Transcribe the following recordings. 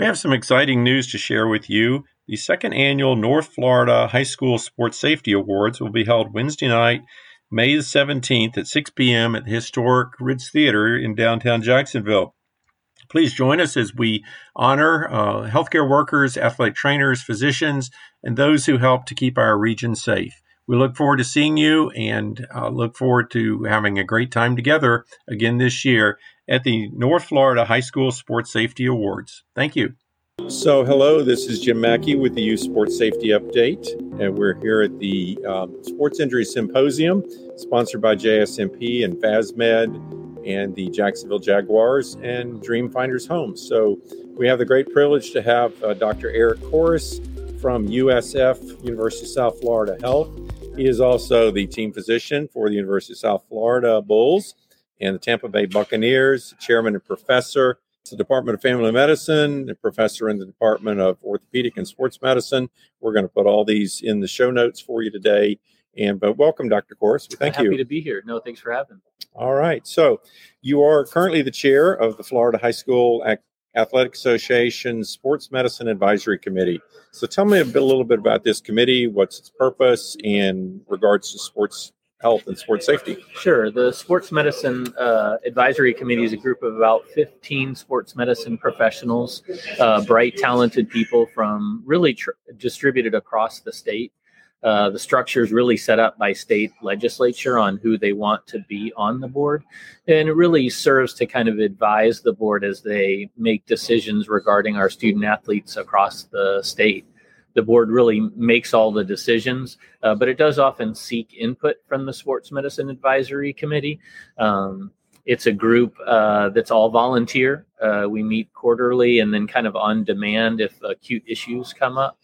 We have some exciting news to share with you. The second annual North Florida High School Sports Safety Awards will be held Wednesday night, May the 17th at 6 p.m. at the historic Ritz Theater in downtown Jacksonville. Please join us as we honor uh, healthcare workers, athletic trainers, physicians, and those who help to keep our region safe. We look forward to seeing you and uh, look forward to having a great time together again this year at the North Florida High School Sports Safety Awards. Thank you. So, hello, this is Jim Mackey with the Youth Sports Safety Update, and we're here at the um, Sports Injury Symposium, sponsored by JSMP and FASMED and the Jacksonville Jaguars and Dream Finders Homes. So, we have the great privilege to have uh, Dr. Eric Coris from USF, University of South Florida Health. He is also the team physician for the University of South Florida Bulls and the Tampa Bay Buccaneers, chairman and professor the Department of Family Medicine, a professor in the Department of Orthopedic and Sports Medicine. We're going to put all these in the show notes for you today. And but welcome, Dr. Coris. Thank happy you. Happy to be here. No, thanks for having me. All right. So you are currently the chair of the Florida High School Athletic Association Sports Medicine Advisory Committee. So tell me a, bit, a little bit about this committee, what's its purpose in regards to sports health and sports safety? Sure. The Sports Medicine uh, Advisory Committee is a group of about 15 sports medicine professionals, uh, bright, talented people from really tr- distributed across the state. Uh, the structure is really set up by state legislature on who they want to be on the board. And it really serves to kind of advise the board as they make decisions regarding our student athletes across the state the board really makes all the decisions, uh, but it does often seek input from the Sports Medicine Advisory Committee. Um, it's a group uh, that's all volunteer. Uh, we meet quarterly and then kind of on demand if acute issues come up.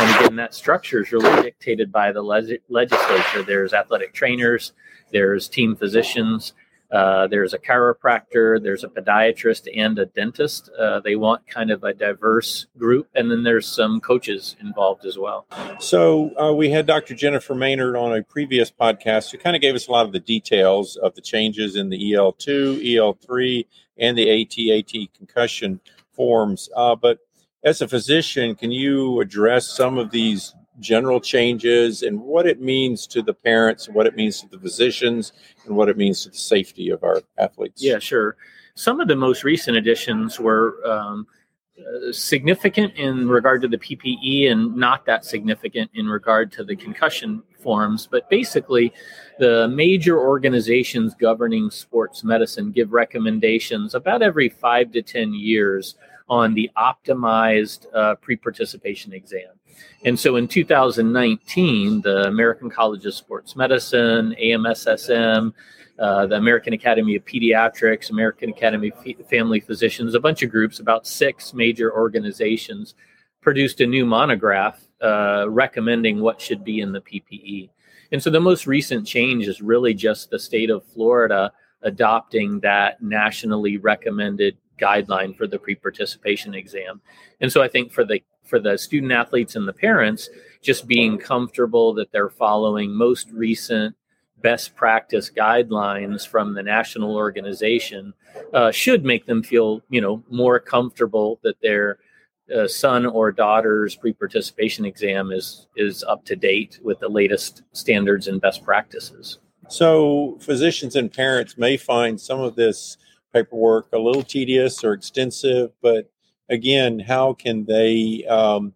And again, that structure is really dictated by the le- legislature. There's athletic trainers, there's team physicians, uh, there's a chiropractor, there's a podiatrist, and a dentist. Uh, they want kind of a diverse group, and then there's some coaches involved as well. So uh, we had Dr. Jennifer Maynard on a previous podcast who kind of gave us a lot of the details of the changes in the EL2, EL3, and the AT18 concussion forms. Uh, but as a physician, can you address some of these general changes and what it means to the parents, and what it means to the physicians, and what it means to the safety of our athletes. Yeah, sure. Some of the most recent additions were um, uh, significant in regard to the PPE and not that significant in regard to the concussion forms. But basically, the major organizations governing sports medicine give recommendations about every five to 10 years on the optimized uh, pre participation exam. And so in 2019, the American College of Sports Medicine, AMSSM, uh, the American Academy of Pediatrics, American Academy of Family Physicians, a bunch of groups, about six major organizations, produced a new monograph uh, recommending what should be in the PPE. And so the most recent change is really just the state of Florida adopting that nationally recommended guideline for the pre-participation exam. And so I think for the for the student athletes and the parents, just being comfortable that they're following most recent best practice guidelines from the national organization uh, should make them feel you know more comfortable that their uh, son or daughter's pre-participation exam is is up to date with the latest standards and best practices. So physicians and parents may find some of this paperwork a little tedious or extensive, but again, how can they? Um,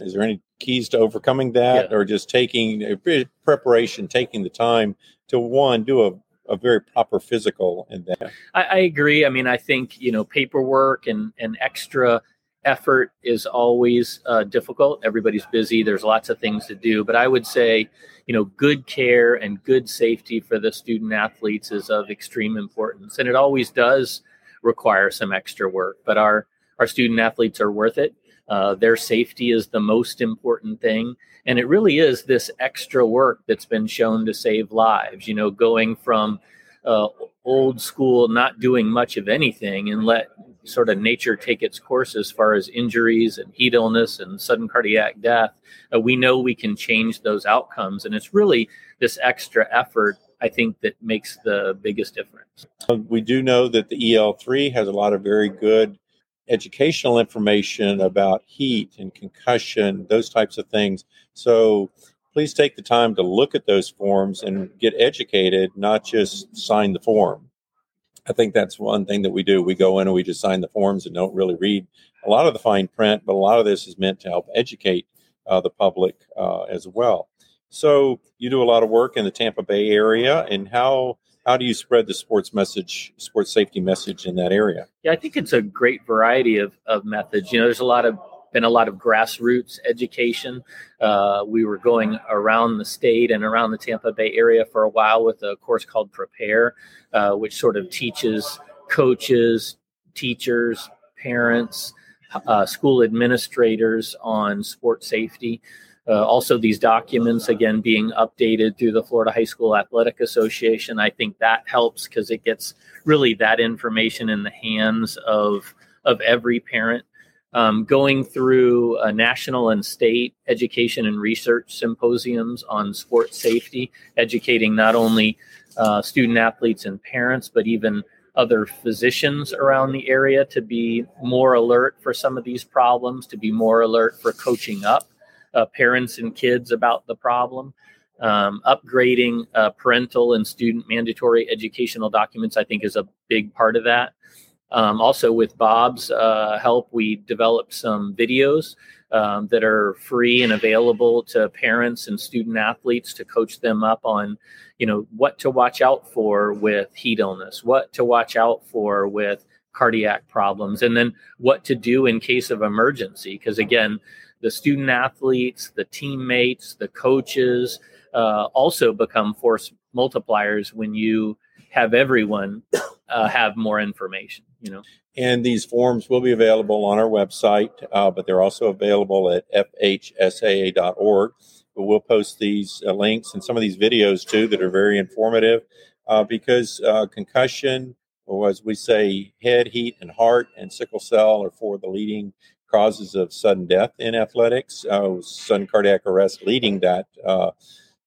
is there any keys to overcoming that, yeah. or just taking a preparation, taking the time to one do a a very proper physical in that. I, I, agree. I mean, I think you know paperwork and and extra effort is always uh, difficult. Everybody's busy. There's lots of things to do, but I would say, you know, good care and good safety for the student athletes is of extreme importance, and it always does require some extra work. But our our student athletes are worth it. Uh, their safety is the most important thing. And it really is this extra work that's been shown to save lives. You know, going from uh, old school, not doing much of anything and let sort of nature take its course as far as injuries and heat illness and sudden cardiac death. Uh, we know we can change those outcomes. And it's really this extra effort I think that makes the biggest difference. We do know that the EL3 has a lot of very good educational information about heat and concussion, those types of things. So please take the time to look at those forms and get educated, not just sign the form. I think that's one thing that we do. We go in and we just sign the forms and don't really read a lot of the fine print, but a lot of this is meant to help educate uh, the public uh, as well. So you do a lot of work in the Tampa Bay area, and how how do you spread the sports message, sports safety message in that area? Yeah, I think it's a great variety of, of methods. You know, there's a lot of been a lot of grassroots education. Uh, we were going around the state and around the Tampa Bay area for a while with a course called Prepare, uh, which sort of teaches coaches, teachers, parents, uh, school administrators on sports safety. Uh, also, these documents again being updated through the Florida High School Athletic Association. I think that helps because it gets really that information in the hands of of every parent. Um, going through national and state education and research symposiums on sports safety, educating not only uh, student athletes and parents, but even other physicians around the area to be more alert for some of these problems, to be more alert for coaching up uh, parents and kids about the problem. Um, upgrading uh, parental and student mandatory educational documents, I think, is a big part of that. Um, also, with Bob's uh, help, we developed some videos um, that are free and available to parents and student athletes to coach them up on, you know, what to watch out for with heat illness, what to watch out for with cardiac problems, and then what to do in case of emergency. Because again, the student athletes, the teammates, the coaches uh, also become force multipliers when you have everyone uh, have more information. You know, and these forms will be available on our website, uh, but they're also available at fhsaa.org. But we'll post these uh, links and some of these videos too that are very informative uh, because uh, concussion, or as we say, head, heat, and heart, and sickle cell are four of the leading causes of sudden death in athletics, uh, sudden cardiac arrest leading that uh,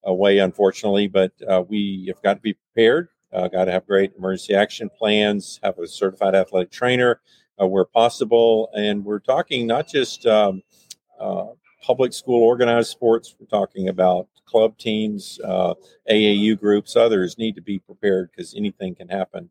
way, unfortunately. But we have got to be prepared, uh, got to have great emergency action plans, have a certified athletic trainer uh, where possible. And we're talking not just um, uh, public school organized sports, we're talking about club teams, AAU groups, others need to be prepared because anything can happen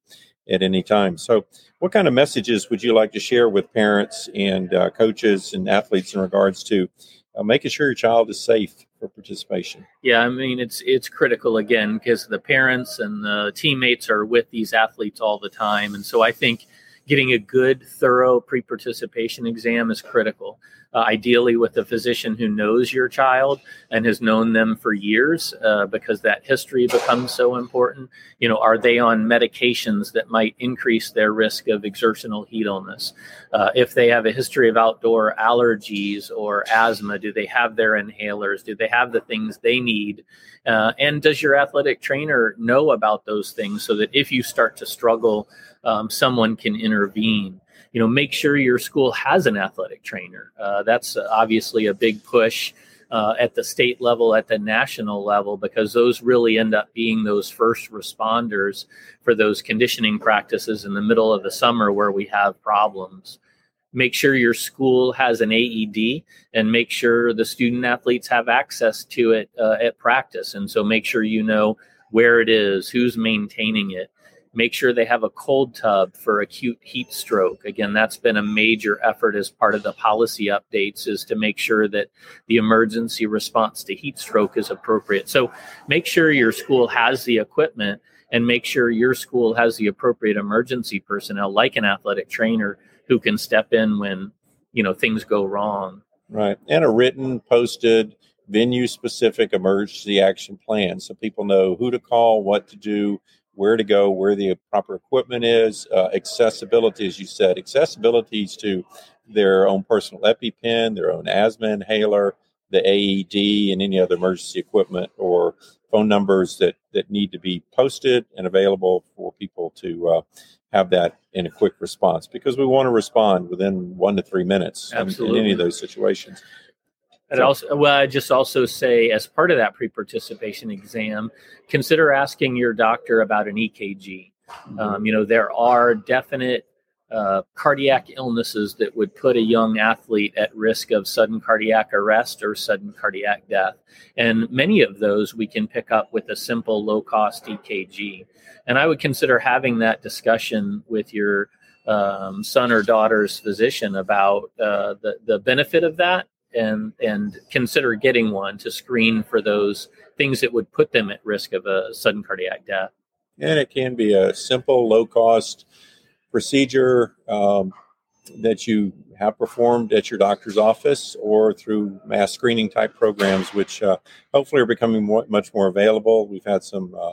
at any time. So, what kind of messages would you like to share with parents and uh, coaches and athletes in regards to uh, making sure your child is safe for participation? Yeah, I mean it's it's critical again because the parents and the teammates are with these athletes all the time, and so I think getting a good, thorough pre-participation exam is critical uh, ideally with a physician who knows your child and has known them for years uh, because that history becomes so important. You know, are they on medications that might increase their risk of exertional heat illness? Uh, if they have a history of outdoor allergies or asthma, do they have their inhalers? Do they have the things they need? Uh, and does your athletic trainer know about those things so that if you start to struggle, um, someone can intervene? You know, make sure your school has an athletic trainer. Uh, that's obviously a big push uh, at the state level, at the national level, because those really end up being those first responders for those conditioning practices in the middle of the summer where we have problems. Make sure your school has an AED and make sure the student athletes have access to it uh, at practice. And so make sure you know where it is, who's maintaining it, make sure they have a cold tub for acute heat stroke. Again that's been a major effort as part of the policy updates is to make sure that the emergency response to heat stroke is appropriate. So make sure your school has the equipment and make sure your school has the appropriate emergency personnel like an athletic trainer who can step in when you know things go wrong. Right. And a written posted venue specific emergency action plan so people know who to call what to do where to go, where the proper equipment is, uh, accessibility, as you said, accessibilities to their own personal EpiPen, their own asthma inhaler, the AED, and any other emergency equipment or phone numbers that, that need to be posted and available for people to uh, have that in a quick response because we want to respond within one to three minutes in, in any of those situations. And so, also, well, I just also say, as part of that pre-participation exam, consider asking your doctor about an EKG. Mm-hmm. Um, you know, there are definite uh, cardiac illnesses that would put a young athlete at risk of sudden cardiac arrest or sudden cardiac death. And many of those we can pick up with a simple low cost EKG. And I would consider having that discussion with your um, son or daughter's physician about uh, the, the benefit of that and, and consider getting one to screen for those things that would put them at risk of a sudden cardiac death. And it can be a simple, low cost procedure um, that you have performed at your doctor's office or through mass screening type programs, which uh, hopefully are becoming more, much more available. We've had some uh,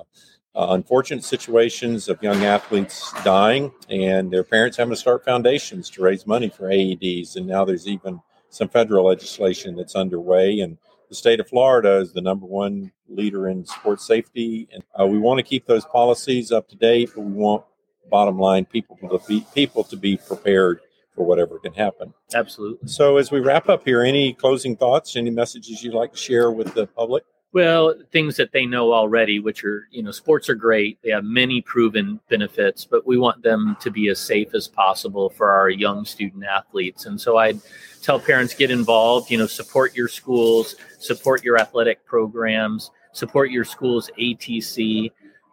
uh, unfortunate situations of young athletes dying and their parents having to start foundations to raise money for AEDs. And now there's even some federal legislation that's underway. And the state of Florida is the number one leader in sports safety. And uh, we want to keep those policies up to date, but we want bottom line people to be people to be prepared for whatever can happen. Absolutely. So as we wrap up here, any closing thoughts, any messages you'd like to share with the public? Well, things that they know already, which are, you know, sports are great. They have many proven benefits, but we want them to be as safe as possible for our young student athletes. And so I'd tell parents get involved, you know, support your schools, support your athletic programs, support your school's ATC,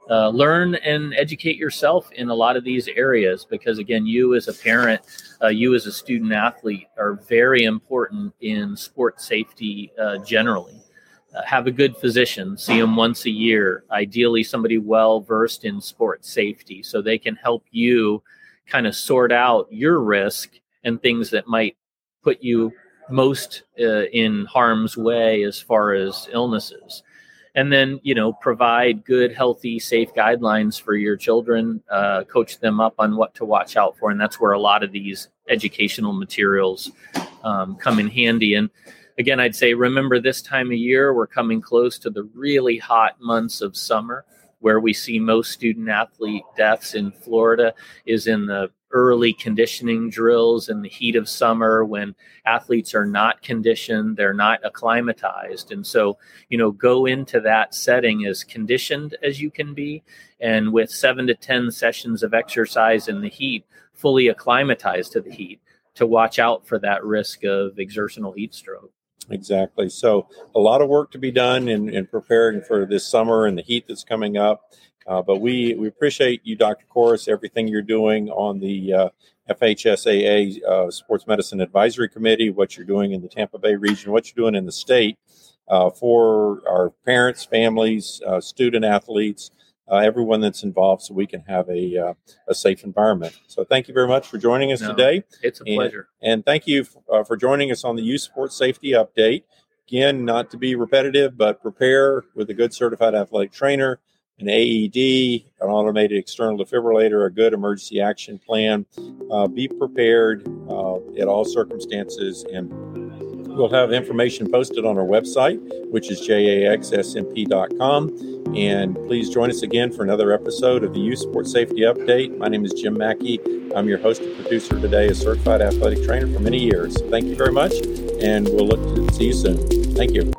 uh, learn and educate yourself in a lot of these areas because again you as a parent uh, you as a student athlete are very important in sport safety uh, generally have a good physician see them once a year ideally somebody well versed in sport safety so they can help you kind of sort out your risk and things that might put you most uh, in harm's way as far as illnesses. And then you know provide good healthy safe guidelines for your children uh, coach them up on what to watch out for and that's where a lot of these educational materials um, come in handy. And again i'd say remember this time of year we're coming close to the really hot months of summer where we see most student athlete deaths in florida is in the early conditioning drills in the heat of summer when athletes are not conditioned, they're not acclimatized. And so, you know, go into that setting as conditioned as you can be. And with seven to 10 sessions of exercise in the heat, fully acclimatized to the heat to watch out for that risk of exertional heat stroke. Exactly. So, a lot of work to be done in, in preparing for this summer and the heat that's coming up. Uh, but we, we appreciate you, Dr. Coris, everything you're doing on the uh, FHSAA uh, Sports Medicine Advisory Committee, what you're doing in the Tampa Bay region, what you're doing in the state uh, for our parents, families, uh, student athletes, uh, everyone that's involved, so we can have a, a safe environment. So thank you very much for joining us no, today. It's a and, pleasure. And thank you f- for joining us on the Youth Sports Safety Update. Again, not to be repetitive, but prepare with a good certified athletic trainer an AED, an automated external defibrillator, a good emergency action plan. Uh, be prepared uh, at all circumstances, and we'll have information posted on our website, which is jaxsmp.com. And please join us again for another episode of the Youth Sports Safety Update. My name is Jim Mackey. I'm your host and producer today, a certified athletic trainer for many years. Thank you very much, and we'll look to see you soon. Thank you.